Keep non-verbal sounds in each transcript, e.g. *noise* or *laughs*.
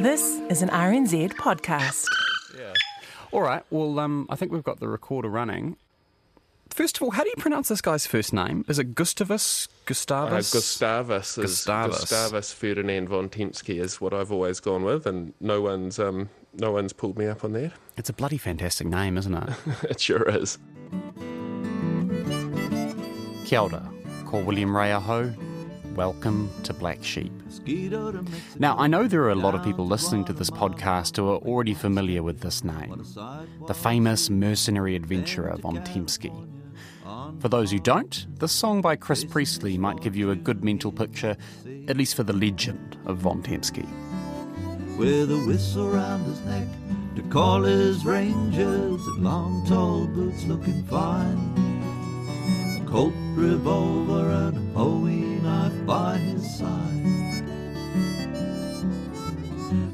This is an RNZ podcast. Yeah. All right. Well, um, I think we've got the recorder running. First of all, how do you pronounce this guy's first name? Is it Gustavus? Uh, Gustavus? Gustavus is Gustavus. Gustavus Ferdinand von Tempsky is what I've always gone with, and no one's um, no one's pulled me up on that. It's a bloody fantastic name, isn't it? *laughs* it sure is. Kia ora. Ko William Ray ahau. Welcome to Black Sheep. Now, I know there are a lot of people listening to this podcast who are already familiar with this name the famous mercenary adventurer von Tempsky. For those who don't, this song by Chris Priestley might give you a good mental picture, at least for the legend of von Tempsky. with a whistle round his neck to call his rangers in long tall boots looking fine. A Colt revolver and a bowie knife by his side.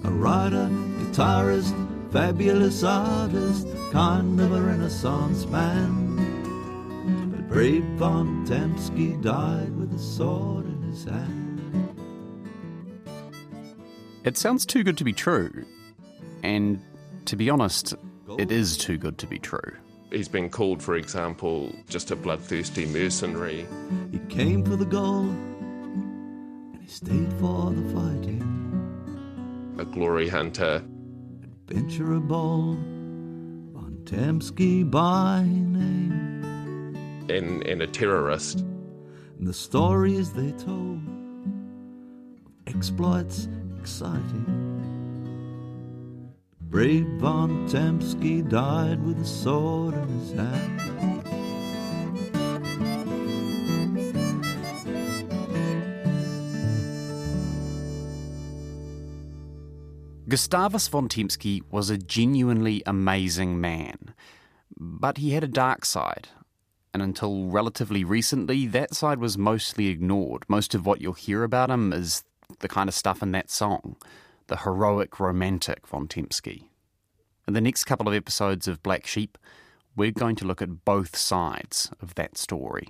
A writer, guitarist, fabulous artist, kind of a renaissance man. But brave von Tempsky died with a sword in his hand. It sounds too good to be true. And to be honest, it is too good to be true. He's been called, for example, just a bloodthirsty mercenary. He came for the gold, and he stayed for the fighting. a glory hunter. Adventurer von Tempsky by name. and, and a terrorist. And the stories they told, of exploits exciting. Brave von Tempsky died with a sword in his hand. Gustavus von Tempsky was a genuinely amazing man, but he had a dark side. And until relatively recently, that side was mostly ignored. Most of what you'll hear about him is the kind of stuff in that song the heroic romantic von Tempsky. In the next couple of episodes of Black Sheep, we're going to look at both sides of that story.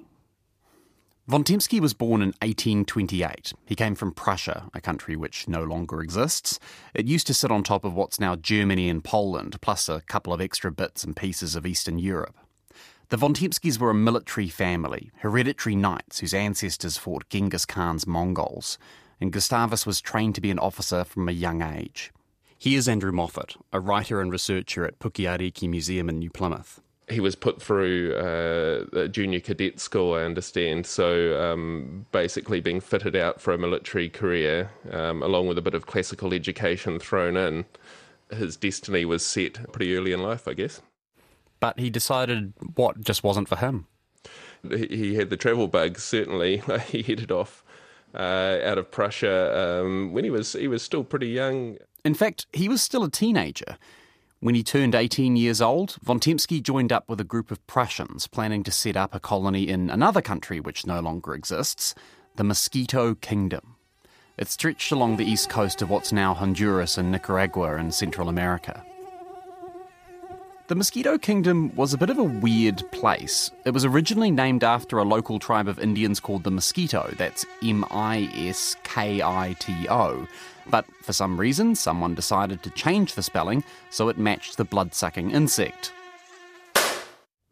Von Tempsky was born in 1828. He came from Prussia, a country which no longer exists. It used to sit on top of what's now Germany and Poland, plus a couple of extra bits and pieces of Eastern Europe. The Von Tempskys were a military family, hereditary knights whose ancestors fought Genghis Khan's Mongols, and Gustavus was trained to be an officer from a young age. Here's Andrew Moffat, a writer and researcher at Puke Ariki Museum in New Plymouth. He was put through uh, a junior cadet school, I understand. So um, basically, being fitted out for a military career, um, along with a bit of classical education thrown in, his destiny was set pretty early in life, I guess. But he decided what just wasn't for him. He, he had the travel bug. Certainly, *laughs* he headed off uh, out of Prussia um, when he was he was still pretty young. In fact, he was still a teenager. When he turned 18 years old, von Tempsky joined up with a group of Prussians planning to set up a colony in another country which no longer exists, the Mosquito Kingdom. It stretched along the east coast of what's now Honduras and Nicaragua in Central America. The Mosquito Kingdom was a bit of a weird place. It was originally named after a local tribe of Indians called the Miskito. That's M I S K I T O. But for some reason, someone decided to change the spelling so it matched the blood sucking insect.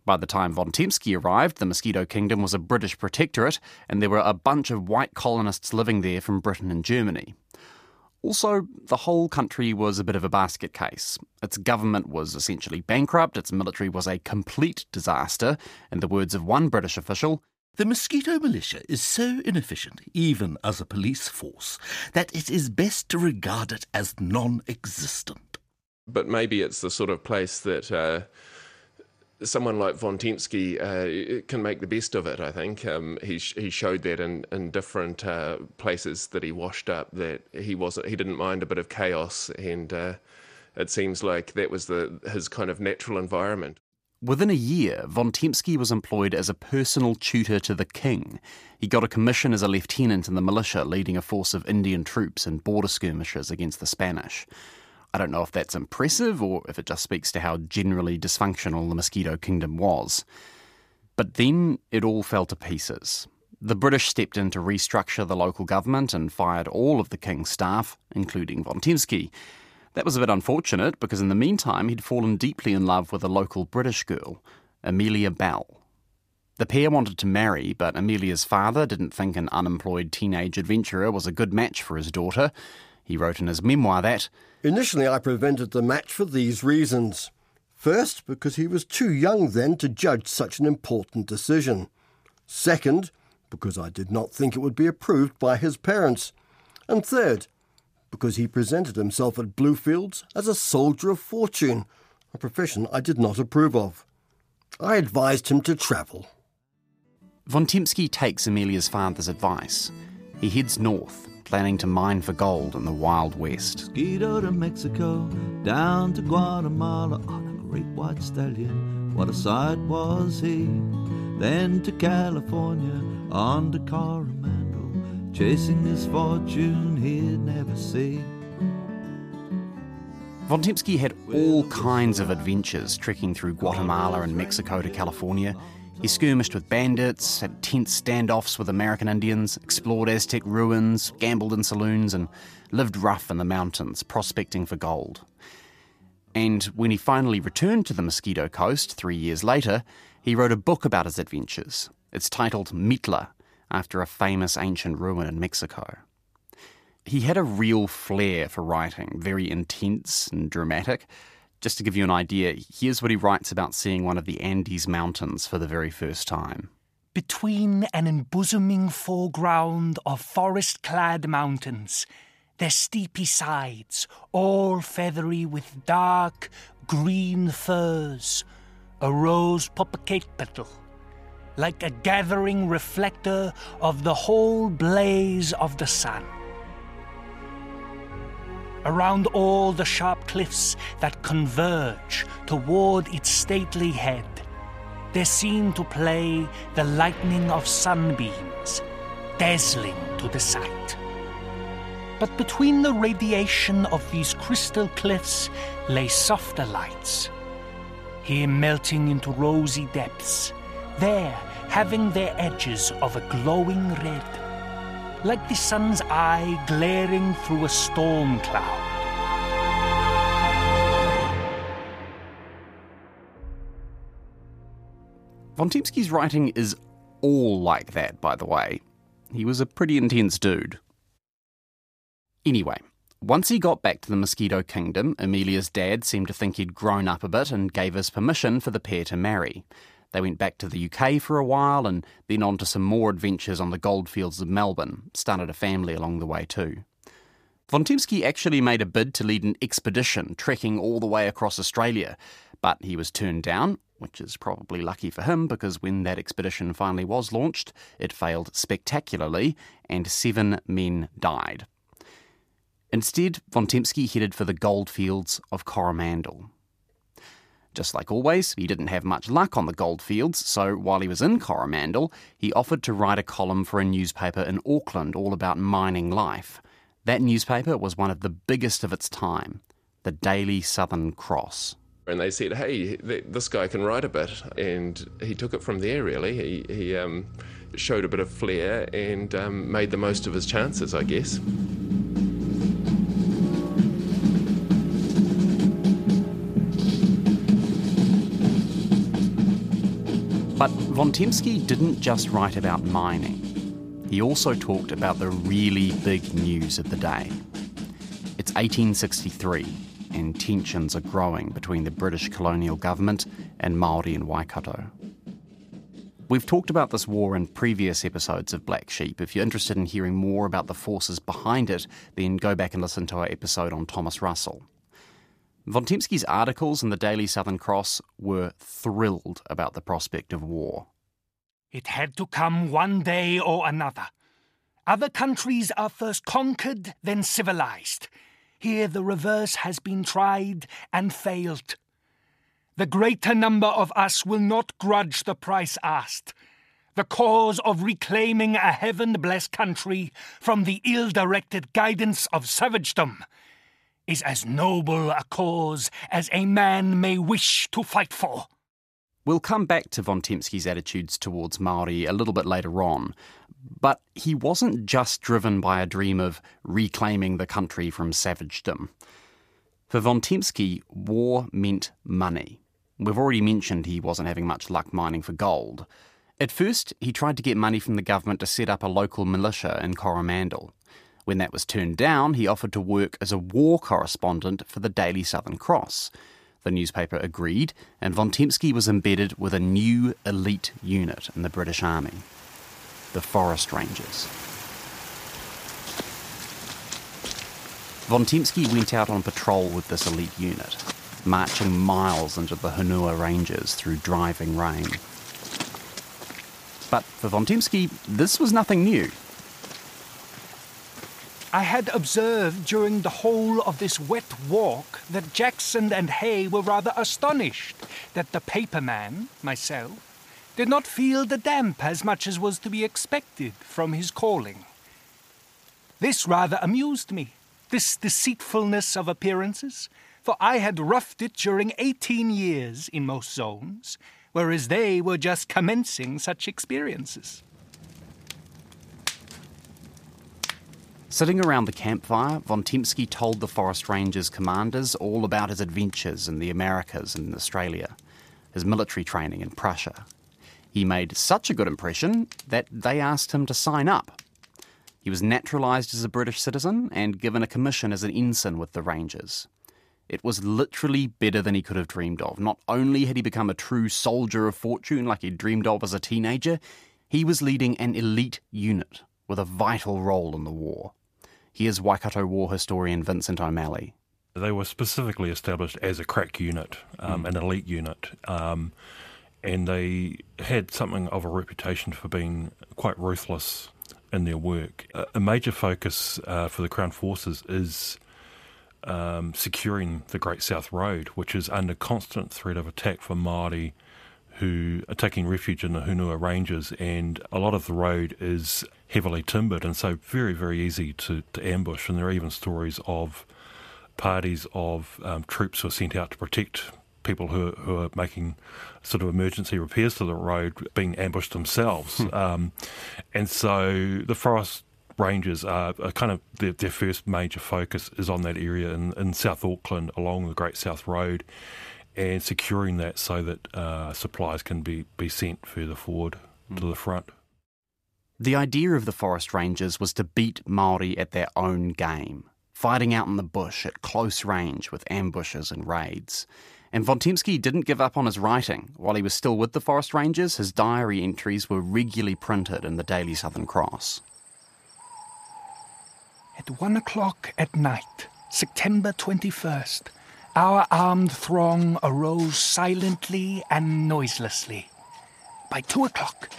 By the time von Tempsky arrived, the Mosquito Kingdom was a British protectorate, and there were a bunch of white colonists living there from Britain and Germany. Also, the whole country was a bit of a basket case. Its government was essentially bankrupt, its military was a complete disaster. In the words of one British official, The mosquito militia is so inefficient, even as a police force, that it is best to regard it as non existent. But maybe it's the sort of place that uh, someone like Von uh, can make the best of it. I think um, he he showed that in in different uh, places that he washed up that he wasn't he didn't mind a bit of chaos, and uh, it seems like that was the his kind of natural environment. Within a year, Von Tempsky was employed as a personal tutor to the king. He got a commission as a lieutenant in the militia, leading a force of Indian troops in border skirmishes against the Spanish. I don't know if that's impressive or if it just speaks to how generally dysfunctional the Mosquito Kingdom was. But then it all fell to pieces. The British stepped in to restructure the local government and fired all of the king's staff, including von Tempsky. That was a bit unfortunate because in the meantime he'd fallen deeply in love with a local British girl, Amelia Bell. The pair wanted to marry, but Amelia's father didn't think an unemployed teenage adventurer was a good match for his daughter. He wrote in his memoir that Initially, I prevented the match for these reasons. First, because he was too young then to judge such an important decision. Second, because I did not think it would be approved by his parents. And third, because he presented himself at Bluefields as a soldier of fortune, a profession I did not approve of. I advised him to travel. Von Tempsky takes Amelia's father's advice. He heads north, planning to mine for gold in the Wild West. Mosquito to Mexico, down to Guatemala oh, on a great white stallion. What a sight was he! Then to California, on to Coromandel, chasing his fortune he'd never see. Von Tempsky had all kinds of adventures trekking through Guatemala and Mexico to California. He skirmished with bandits, had tense standoffs with American Indians, explored Aztec ruins, gambled in saloons, and lived rough in the mountains, prospecting for gold. And when he finally returned to the Mosquito Coast three years later, he wrote a book about his adventures. It's titled Mitla, after a famous ancient ruin in Mexico. He had a real flair for writing, very intense and dramatic. Just to give you an idea, here's what he writes about seeing one of the Andes Mountains for the very first time. Between an embosoming foreground of forest clad mountains, their steepy sides, all feathery with dark green firs, arose Popocatépetl, like a gathering reflector of the whole blaze of the sun around all the sharp cliffs that converge toward its stately head. There seemed to play the lightning of sunbeams, dazzling to the sight. But between the radiation of these crystal cliffs lay softer lights, here melting into rosy depths, there having their edges of a glowing red like the sun's eye glaring through a storm cloud. Von Tempsky's writing is all like that, by the way. He was a pretty intense dude. Anyway, once he got back to the Mosquito Kingdom, Amelia's dad seemed to think he'd grown up a bit and gave us permission for the pair to marry. They went back to the UK for a while and then on to some more adventures on the goldfields of Melbourne, started a family along the way too. Von Tempsky actually made a bid to lead an expedition trekking all the way across Australia, but he was turned down, which is probably lucky for him because when that expedition finally was launched, it failed spectacularly and seven men died. Instead, Von Tempsky headed for the goldfields of Coromandel. Just like always, he didn't have much luck on the goldfields, so while he was in Coromandel, he offered to write a column for a newspaper in Auckland all about mining life. That newspaper was one of the biggest of its time, the Daily Southern Cross. And they said, "Hey, th- this guy can write a bit," and he took it from there. Really, he he um, showed a bit of flair and um, made the most of his chances, I guess. But Von Tempsky didn't just write about mining. He also talked about the really big news of the day. It's 1863, and tensions are growing between the British colonial government and Maori in Waikato. We've talked about this war in previous episodes of Black Sheep. If you're interested in hearing more about the forces behind it, then go back and listen to our episode on Thomas Russell. Von articles in the Daily Southern Cross were thrilled about the prospect of war. It had to come one day or another. Other countries are first conquered, then civilized. Here the reverse has been tried and failed. The greater number of us will not grudge the price asked. The cause of reclaiming a heaven blessed country from the ill directed guidance of savagedom is as noble a cause as a man may wish to fight for. We'll come back to von Tempsky's attitudes towards Maori a little bit later on, but he wasn't just driven by a dream of reclaiming the country from savagedom. For von Tempsky, war meant money. We've already mentioned he wasn't having much luck mining for gold. At first, he tried to get money from the government to set up a local militia in Coromandel. When that was turned down, he offered to work as a war correspondent for the Daily Southern Cross. The newspaper agreed, and von Tempsky was embedded with a new elite unit in the British Army the Forest Rangers. Von Tempsky went out on patrol with this elite unit, marching miles into the Hunua Ranges through driving rain. But for von Tempsky, this was nothing new. I had observed during the whole of this wet walk that Jackson and Hay were rather astonished that the paperman, myself, did not feel the damp as much as was to be expected from his calling. This rather amused me, this deceitfulness of appearances, for I had roughed it during eighteen years in most zones, whereas they were just commencing such experiences. Sitting around the campfire, von Tempsky told the Forest Rangers commanders all about his adventures in the Americas and Australia, his military training in Prussia. He made such a good impression that they asked him to sign up. He was naturalised as a British citizen and given a commission as an ensign with the Rangers. It was literally better than he could have dreamed of. Not only had he become a true soldier of fortune like he'd dreamed of as a teenager, he was leading an elite unit with a vital role in the war. Here's Waikato war historian Vincent O'Malley. They were specifically established as a crack unit, um, mm. an elite unit, um, and they had something of a reputation for being quite ruthless in their work. A, a major focus uh, for the Crown Forces is um, securing the Great South Road, which is under constant threat of attack from Māori who are taking refuge in the Hunua Ranges, and a lot of the road is heavily timbered, and so very, very easy to, to ambush. And there are even stories of parties of um, troops who are sent out to protect people who, who are making sort of emergency repairs to the road being ambushed themselves. Hmm. Um, and so the forest rangers are, are kind of their, their, first major focus is on that area in, in South Auckland along the Great South Road and securing that so that uh, supplies can be, be sent further forward mm. to the front. The idea of the forest rangers was to beat Maori at their own game, fighting out in the bush at close range with ambushes and raids. And von Tempsky didn't give up on his writing. While he was still with the Forest Rangers, his diary entries were regularly printed in the Daily Southern Cross. At one o'clock at night, September 21st, our armed throng arose silently and noiselessly. By two o'clock,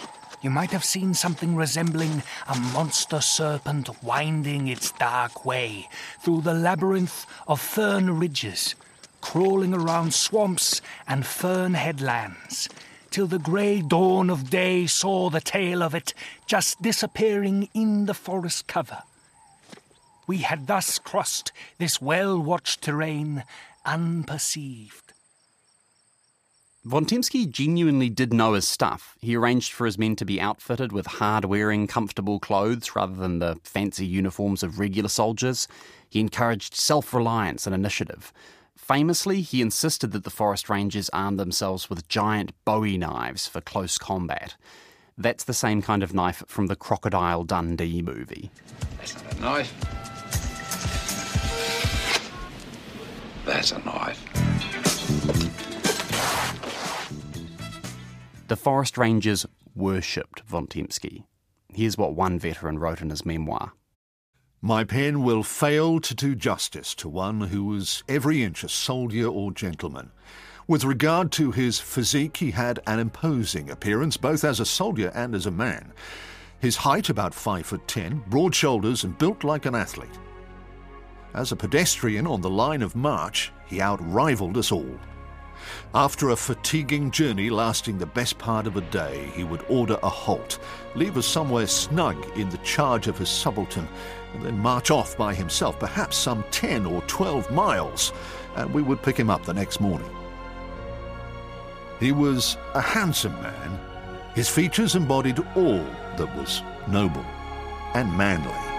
you might have seen something resembling a monster serpent winding its dark way through the labyrinth of fern ridges, crawling around swamps and fern headlands, till the grey dawn of day saw the tail of it just disappearing in the forest cover. We had thus crossed this well watched terrain unperceived. Von Tempsky genuinely did know his stuff. He arranged for his men to be outfitted with hard wearing, comfortable clothes rather than the fancy uniforms of regular soldiers. He encouraged self reliance and initiative. Famously, he insisted that the forest rangers arm themselves with giant bowie knives for close combat. That's the same kind of knife from the Crocodile Dundee movie. That's not a knife. That's a knife. The Forest Rangers worshipped von Tempsky. Here's what one veteran wrote in his memoir. My pen will fail to do justice to one who was every inch a soldier or gentleman. With regard to his physique, he had an imposing appearance, both as a soldier and as a man. His height about five foot ten, broad shoulders, and built like an athlete. As a pedestrian on the line of march, he outrivaled us all. After a fatiguing journey lasting the best part of a day, he would order a halt, leave us somewhere snug in the charge of his subaltern, and then march off by himself, perhaps some 10 or 12 miles, and we would pick him up the next morning. He was a handsome man. His features embodied all that was noble and manly.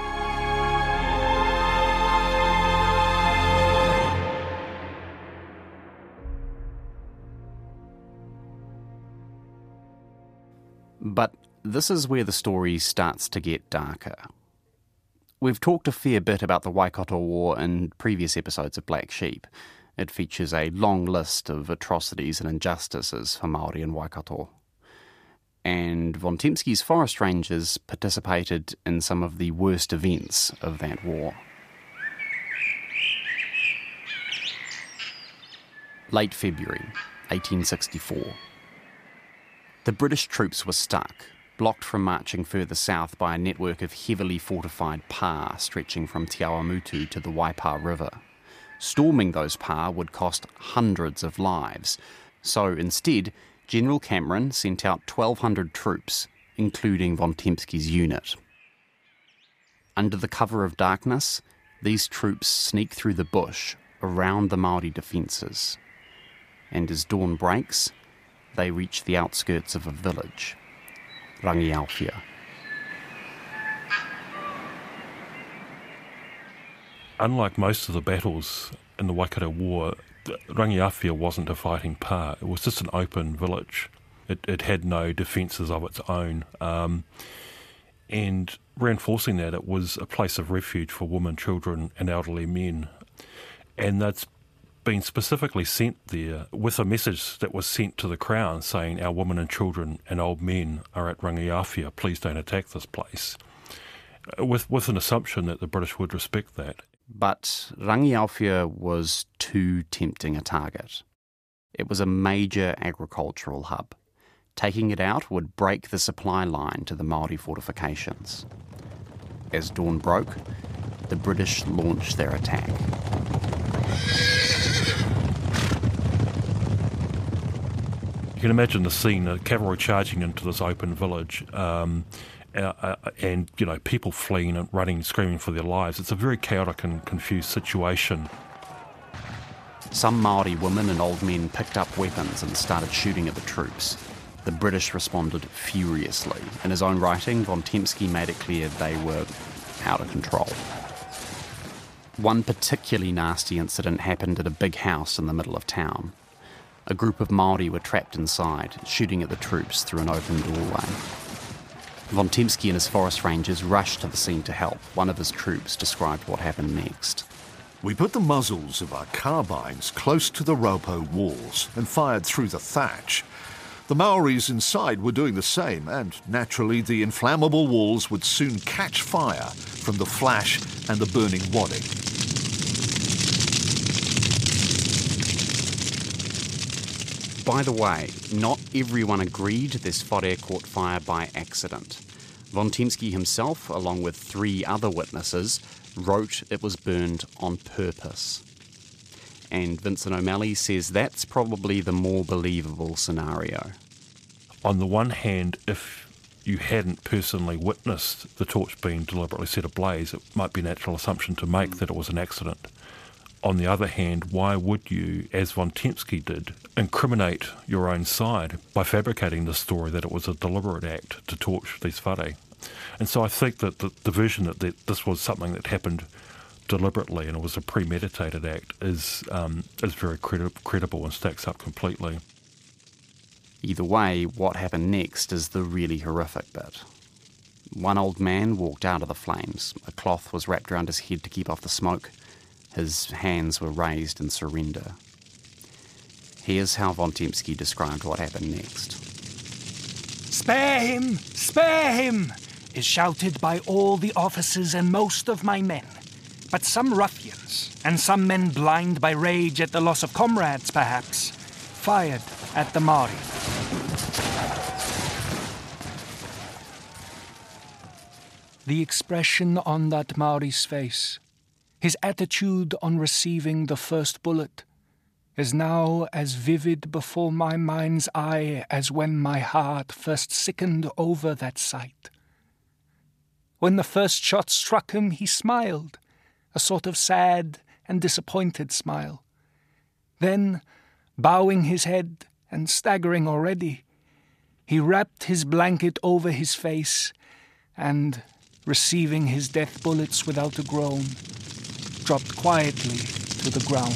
But this is where the story starts to get darker. We've talked a fair bit about the Waikato War in previous episodes of Black Sheep. It features a long list of atrocities and injustices for Maori in Waikato. And Von Tempsky's forest rangers participated in some of the worst events of that war. Late February 1864. The British troops were stuck, blocked from marching further south by a network of heavily fortified pa stretching from Te to the Waipa River. Storming those pa would cost hundreds of lives, so instead, General Cameron sent out 1,200 troops, including von Tempsky's unit. Under the cover of darkness, these troops sneak through the bush around the Maori defences. And as dawn breaks, they reach the outskirts of a village, Rangiaowhia. Unlike most of the battles in the Waikato War, Rangiaowhia wasn't a fighting part. It was just an open village. It, it had no defences of its own. Um, and reinforcing that, it was a place of refuge for women, children, and elderly men. And that's been specifically sent there with a message that was sent to the Crown saying, Our women and children and old men are at Rangiaowhia, please don't attack this place. Uh, with, with an assumption that the British would respect that. But Rangiaowhia was too tempting a target. It was a major agricultural hub. Taking it out would break the supply line to the Maori fortifications. As dawn broke, the British launched their attack. You can imagine the scene: the cavalry charging into this open village, um, uh, uh, and you know people fleeing and running, screaming for their lives. It's a very chaotic and confused situation. Some Maori women and old men picked up weapons and started shooting at the troops. The British responded furiously. In his own writing, von Tempsky made it clear they were out of control. One particularly nasty incident happened at a big house in the middle of town. A group of Maori were trapped inside, shooting at the troops through an open doorway. Von Tempsky and his forest rangers rushed to the scene to help. One of his troops described what happened next. We put the muzzles of our carbines close to the raupo walls and fired through the thatch. The Maoris inside were doing the same, and naturally the inflammable walls would soon catch fire from the flash and the burning wadding. By the way, not everyone agreed this whare caught fire by accident. Von Tempsky himself, along with three other witnesses, wrote it was burned on purpose. And Vincent O'Malley says that's probably the more believable scenario. On the one hand, if you hadn't personally witnessed the torch being deliberately set ablaze, it might be a natural assumption to make mm. that it was an accident. On the other hand, why would you, as von Tempsky did, incriminate your own side by fabricating the story that it was a deliberate act to torch these whare? And so I think that the, the version that, that this was something that happened deliberately and it was a premeditated act is um, is very credi- credible and stacks up completely. Either way, what happened next is the really horrific bit. One old man walked out of the flames. A cloth was wrapped around his head to keep off the smoke. His hands were raised in surrender. Here's how von Tempsky described what happened next. Spare him! Spare him! is shouted by all the officers and most of my men. But some ruffians, and some men blind by rage at the loss of comrades, perhaps, fired at the Māori. The expression on that Maori's face, his attitude on receiving the first bullet, is now as vivid before my mind's eye as when my heart first sickened over that sight. When the first shot struck him, he smiled, a sort of sad and disappointed smile. Then, bowing his head and staggering already, he wrapped his blanket over his face and, receiving his death bullets without a groan, dropped quietly to the ground.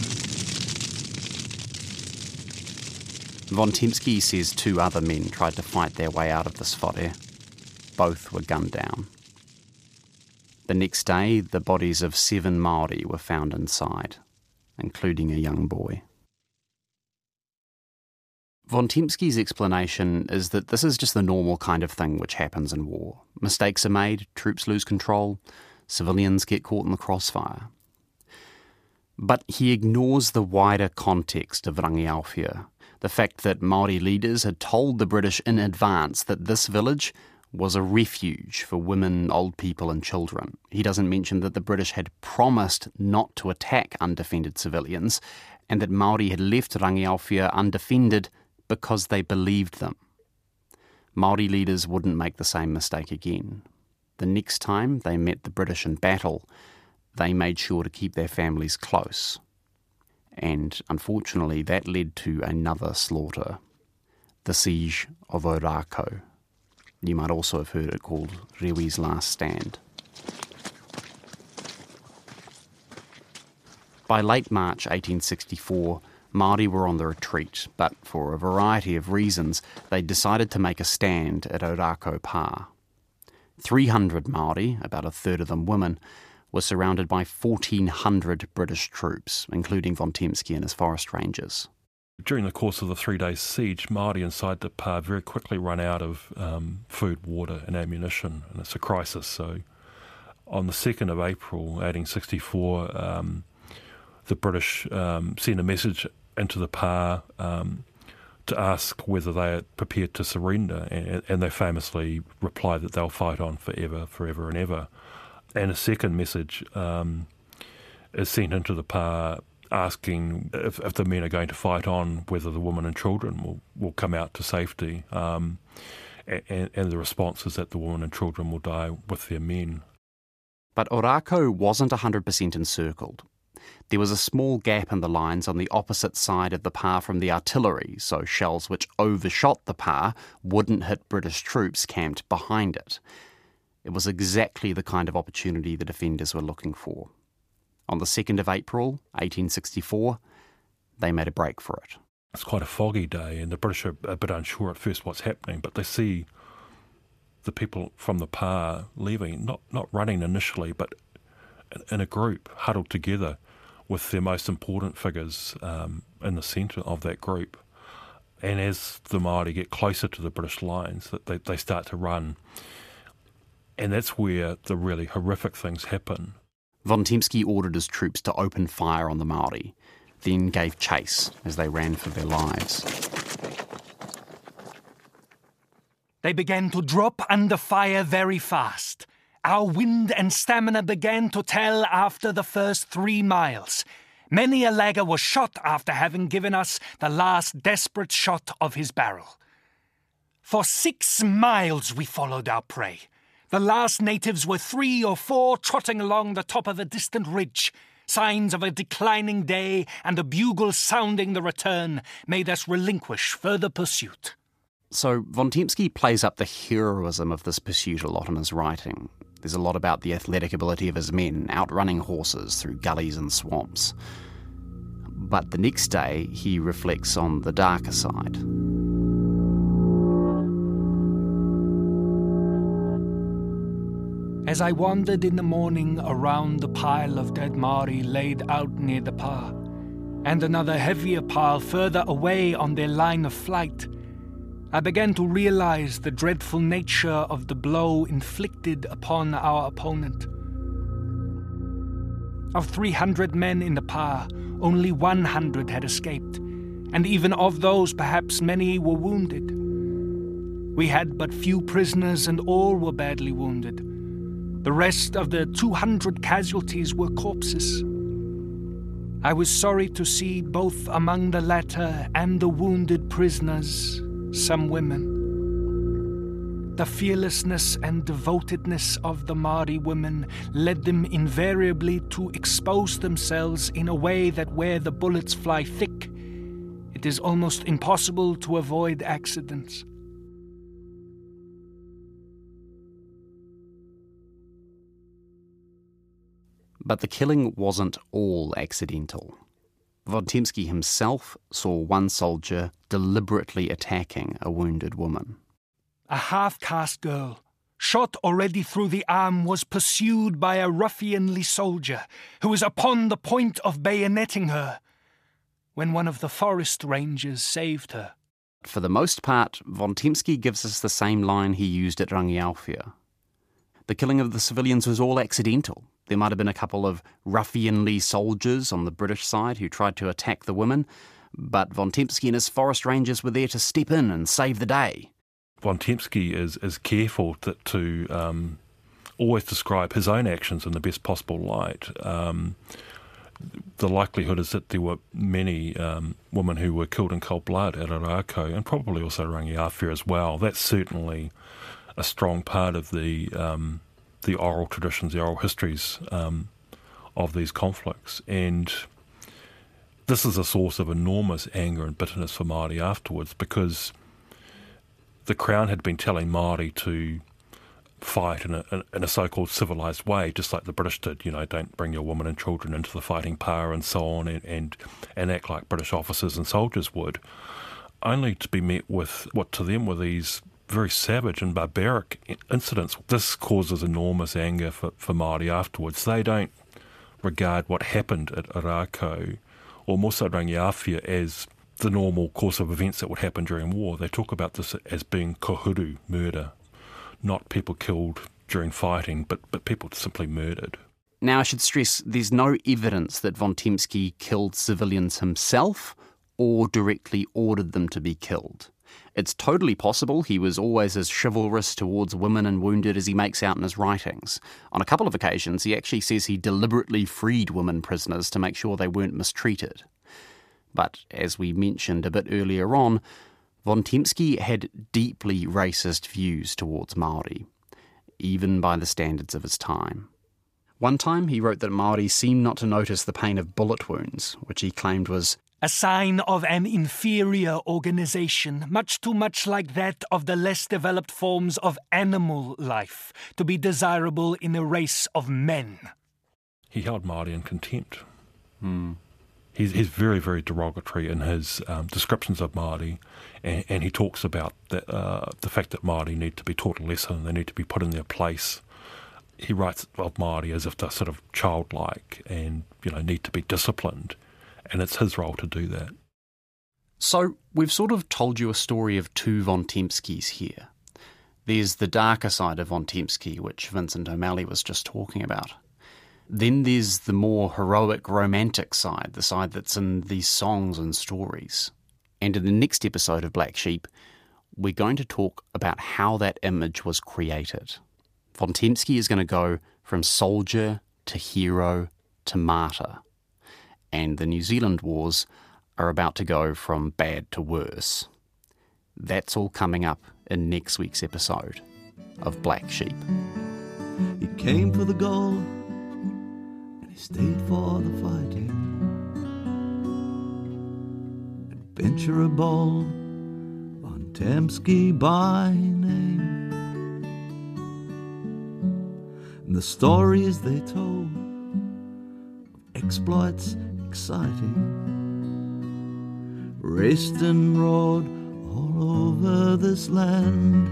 Von Tempsky says two other men tried to fight their way out of the whare. Both were gunned down. The next day, the bodies of seven Maori were found inside, including a young boy. Von Tempsky's explanation is that this is just the normal kind of thing which happens in war. Mistakes are made, troops lose control, civilians get caught in the crossfire. But he ignores the wider context of Rangiaowhia, the fact that Maori leaders had told the British in advance that this village was a refuge for women, old people, and children. He doesn't mention that the British had promised not to attack undefended civilians and that Maori had left Rangiaowhia undefended because they believed them. Maori leaders wouldn't make the same mistake again. The next time they met the British in battle, they made sure to keep their families close. And unfortunately, that led to another slaughter the siege of Ōrākau. You might also have heard it called Rewi's Last Stand. By late March 1864, Māori were on the retreat, but for a variety of reasons, they decided to make a stand at Ōrākau Pa. 300 Māori, about a third of them women, were surrounded by 1,400 British troops, including Von Tempsky and his forest rangers. During the course of the three day siege, Māori inside the pa very quickly run out of um, food, water, and ammunition, and it's a crisis. So, on the 2nd of April 1864, um, the British um, sent a message into the pa um, to ask whether they are prepared to surrender, and, and they famously replied that they'll fight on forever, forever, and ever. And a second message um, is sent into the pa asking if, if, the men are going to fight on, whether the women and children will, will come out to safety. Um, and, and, the response is that the women and children will die with their men. But Ōrākau wasn't 100% encircled. There was a small gap in the lines on the opposite side of the pa from the artillery, so shells which overshot the pa wouldn't hit British troops camped behind it. It was exactly the kind of opportunity the defenders were looking for. On the 2nd of April, 1864, they made a break for it. It's quite a foggy day, and the British are a bit unsure at first what's happening, but they see the people from the pa leaving, not, not running initially, but in a group, huddled together with their most important figures um, in the centre of that group. And as the Māori get closer to the British lines, that they, they start to run. And that's where the really horrific things happen. Von Tempsky ordered his troops to open fire on the Maori, then gave chase as they ran for their lives. They began to drop under fire very fast. Our wind and stamina began to tell after the first three miles. Many a lagger was shot after having given us the last desperate shot of his barrel. For six miles we followed our prey. The last natives were three or four trotting along the top of a distant ridge. Signs of a declining day and a bugle sounding the return made us relinquish further pursuit. So, Von Tempsky plays up the heroism of this pursuit a lot in his writing. There's a lot about the athletic ability of his men outrunning horses through gullies and swamps. But the next day, he reflects on the darker side. As I wandered in the morning around the pile of dead Maori laid out near the pa, and another heavier pile further away on their line of flight, I began to realize the dreadful nature of the blow inflicted upon our opponent. Of 300 men in the pa, only 100 had escaped, and even of those, perhaps many were wounded. We had but few prisoners, and all were badly wounded. The rest of the 200 casualties were corpses. I was sorry to see both among the latter and the wounded prisoners some women. The fearlessness and devotedness of the Māori women led them invariably to expose themselves in a way that where the bullets fly thick, it is almost impossible to avoid accidents. But the killing wasn't all accidental. von Tempsky himself saw one soldier deliberately attacking a wounded woman. A half caste girl, shot already through the arm, was pursued by a ruffianly soldier who was upon the point of bayoneting her when one of the forest rangers saved her. For the most part, von Tempsky gives us the same line he used at Rangiaowhia. The killing of the civilians was all accidental. There might have been a couple of ruffianly soldiers on the British side who tried to attack the women, but von Tempsky and his forest rangers were there to step in and save the day. von Tempsky is, is careful to, to um, always describe his own actions in the best possible light. Um, the likelihood is that there were many um, women who were killed in cold blood at Ōrākau and probably also Rangiaowhia as well. That's certainly a strong part of the um, the oral traditions, the oral histories um, of these conflicts. And this is a source of enormous anger and bitterness for Māori afterwards because the Crown had been telling Māori to fight in a, in a so-called civilized way, just like the British did. You know, don't bring your women and children into the fighting power and so on, and, and, and act like British officers and soldiers would, only to be met with what to them were these very savage and barbaric incidents. This causes enormous anger for, for Māori afterwards. They don't regard what happened at Ōrākau or Rangiaowhia as the normal course of events that would happen during war. They talk about this as being kohuru, murder, not people killed during fighting, but, but people simply murdered. Now, I should stress there's no evidence that von Tempsky killed civilians himself or directly ordered them to be killed. It's totally possible he was always as chivalrous towards women and wounded as he makes out in his writings. On a couple of occasions, he actually says he deliberately freed women prisoners to make sure they weren't mistreated. But as we mentioned a bit earlier on, von Tempsky had deeply racist views towards Maori, even by the standards of his time. One time he wrote that Maori seemed not to notice the pain of bullet wounds, which he claimed was a sign of an inferior organization, much too much like that of the less developed forms of animal life, to be desirable in a race of men. He held Māori in contempt. Hmm. He's, he's, very, very derogatory in his um, descriptions of Māori, and, and, he talks about the, uh, the fact that Māori need to be taught a lesson, they need to be put in their place. He writes of Māori as if they're sort of childlike and you know need to be disciplined and it's his role to do that. So, we've sort of told you a story of two von Tempskys here. There's the darker side of von Tempsky, which Vincent O'Malley was just talking about. Then there's the more heroic, romantic side, the side that's in these songs and stories. And in the next episode of Black Sheep, we're going to talk about how that image was created. von Tempsky is going to go from soldier to hero to martyr and the New Zealand wars are about to go from bad to worse. That's all coming up in next week's episode of Black Sheep. He came for the gold and he stayed for the fighting. Adventurer bold, von Tempsky by name. And the stories they told of exploits exciting. Raced and rode all over this land.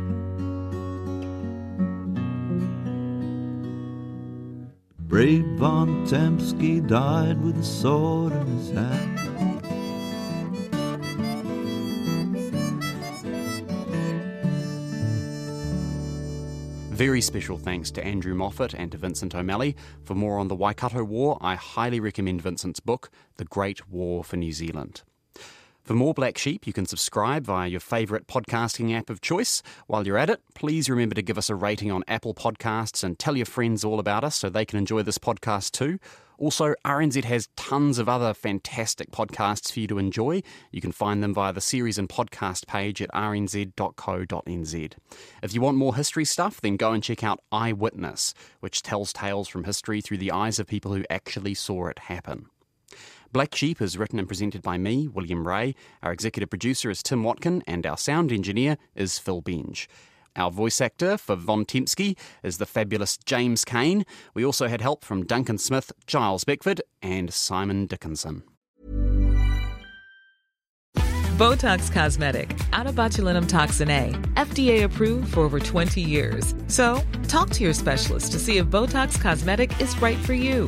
Brave von Tempsky died with a sword in his hand. Very special thanks to Andrew Moffat and to Vincent O'Malley. For more on the Waikato War, I highly recommend Vincent's book, The Great War for New Zealand. For more Black Sheep, you can subscribe via your favourite podcasting app of choice. While you're at it, please remember to give us a rating on Apple Podcasts and tell your friends all about us so they can enjoy this podcast too. Also, RNZ has tons of other fantastic podcasts for you to enjoy. You can find them via the series and podcast page at rnz.co.nz. If you want more history stuff, then go and check out Eyewitness, which tells tales from history through the eyes of people who actually saw it happen. Black Sheep is written and presented by me, William Ray. Our executive producer is Tim Watkin, and our sound engineer is Phil Benge. Our voice actor for Von Tempsky is the fabulous James Kane. We also had help from Duncan Smith, Giles Beckford, and Simon Dickinson. Botox Cosmetic, onabotulinumtoxinA, FDA approved for over 20 years. So, talk to your specialist to see if Botox Cosmetic is right for you.